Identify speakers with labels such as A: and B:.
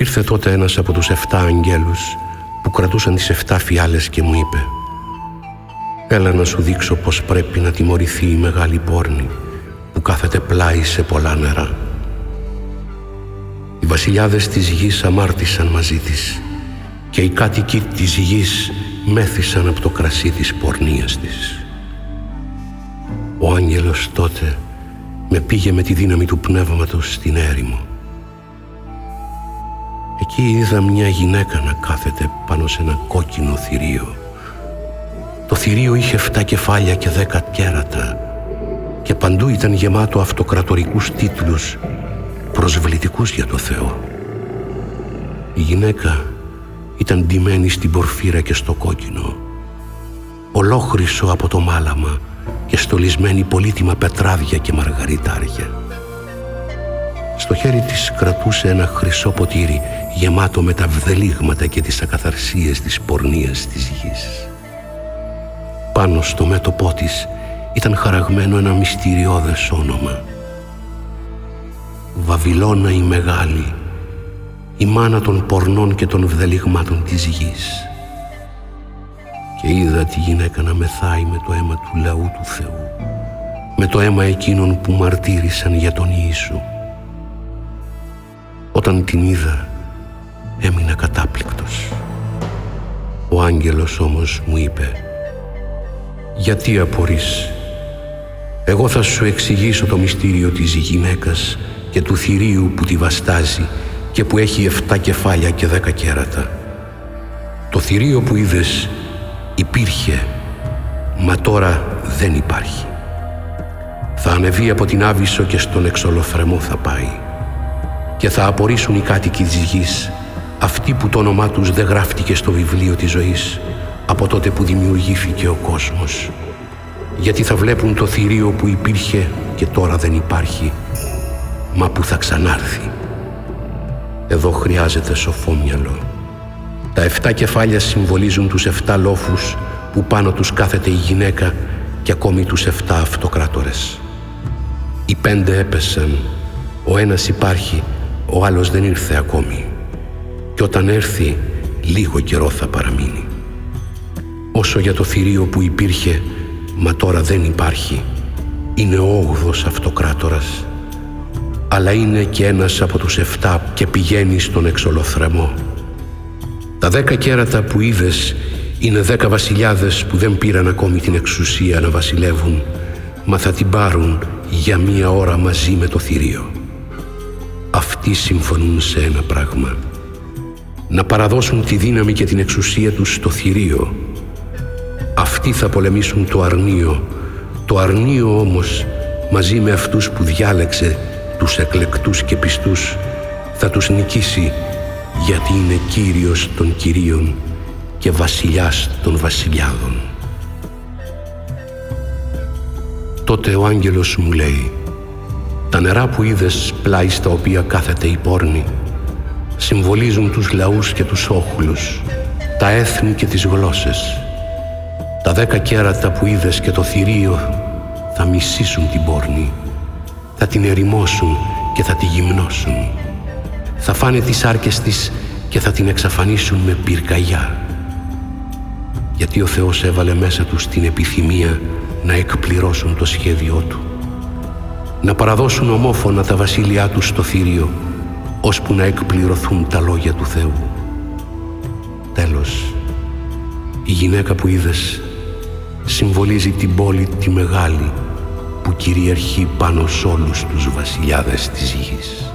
A: Ήρθε τότε ένας από τους εφτά αγγέλους που κρατούσαν τις εφτά φιάλες και μου είπε «Έλα να σου δείξω πως πρέπει να τιμωρηθεί η μεγάλη πόρνη που κάθεται πλάι σε πολλά νερά». Οι βασιλιάδες της γης αμάρτησαν μαζί της και οι κάτοικοι της γης μέθησαν από το κρασί της πορνείας της. Ο άγγελος τότε με πήγε με τη δύναμη του πνεύματος στην έρημο. Εκεί είδα μια γυναίκα να κάθεται πάνω σε ένα κόκκινο θηρίο. Το θηρίο είχε 7 κεφάλια και δέκα κέρατα και παντού ήταν γεμάτο αυτοκρατορικούς τίτλους προσβλητικούς για το Θεό. Η γυναίκα ήταν ντυμένη στην πορφύρα και στο κόκκινο. Ολόχρυσο από το μάλαμα και στολισμένη πολύτιμα πετράδια και μαργαριτάρια. Στο χέρι της κρατούσε ένα χρυσό ποτήρι γεμάτο με τα βδελίγματα και τις ακαθαρσίες της πορνείας της γης. Πάνω στο μέτωπό της ήταν χαραγμένο ένα μυστηριώδες όνομα. Βαβυλώνα η Μεγάλη, η μάνα των πορνών και των βδελιγμάτων της γης. Και είδα τη γυναίκα να μεθάει με το αίμα του λαού του Θεού, με το αίμα εκείνων που μαρτύρησαν για τον Ιησού. Όταν την είδα, έμεινα κατάπληκτος. Ο άγγελος όμως μου είπε «Γιατί απορείς, εγώ θα σου εξηγήσω το μυστήριο της γυναίκας και του θηρίου που τη βαστάζει και που έχει 7 κεφάλια και 10 κέρατα. Το θηρίο που είδες υπήρχε, μα τώρα δεν υπάρχει. Θα ανεβεί από την Άβυσσο και στον εξολοθρεμό θα πάει και θα απορρίσουν οι κάτοικοι της γης αυτοί που το όνομά τους δεν γράφτηκε στο βιβλίο της ζωής από τότε που δημιουργήθηκε ο κόσμος γιατί θα βλέπουν το θηρίο που υπήρχε και τώρα δεν υπάρχει μα που θα ξανάρθει. Εδώ χρειάζεται σοφό μυαλό. Τα εφτά κεφάλια συμβολίζουν τους εφτά λόφους που πάνω τους κάθεται η γυναίκα και ακόμη τους εφτά αυτοκράτορες. Οι πέντε έπεσαν, ο ένας υπάρχει, ο άλλος δεν ήρθε ακόμη. Και όταν έρθει, λίγο καιρό θα παραμείνει. Όσο για το θηρίο που υπήρχε, μα τώρα δεν υπάρχει, είναι ο όγδος αυτοκράτορας αλλά είναι και ένας από τους εφτά και πηγαίνει στον εξολοθρεμό. Τα δέκα κέρατα που είδες είναι δέκα βασιλιάδες που δεν πήραν ακόμη την εξουσία να βασιλεύουν, μα θα την πάρουν για μία ώρα μαζί με το θηρίο. Αυτοί συμφωνούν σε ένα πράγμα. Να παραδώσουν τη δύναμη και την εξουσία τους στο θηρίο. Αυτοί θα πολεμήσουν το αρνίο. Το αρνίο όμως μαζί με αυτούς που διάλεξε τους εκλεκτούς και πιστούς θα τους νικήσει γιατί είναι Κύριος των Κυρίων και Βασιλιάς των Βασιλιάδων. Τότε ο άγγελος μου λέει «Τα νερά που είδες πλάι στα οποία κάθεται η πόρνη συμβολίζουν τους λαούς και τους όχλους, τα έθνη και τις γλώσσες. Τα δέκα κέρατα που είδες και το θηρίο θα μισήσουν την πόρνη θα την ερημώσουν και θα τη γυμνώσουν. Θα φάνε τις άρκες της και θα την εξαφανίσουν με πυρκαγιά. Γιατί ο Θεός έβαλε μέσα τους την επιθυμία να εκπληρώσουν το σχέδιό Του. Να παραδώσουν ομόφωνα τα βασίλειά τους στο θηρίο, ώσπου να εκπληρωθούν τα λόγια του Θεού. Τέλος, η γυναίκα που είδες συμβολίζει την πόλη τη μεγάλη που κυριαρχεί πάνω σε όλους τους βασιλιάδες της γης.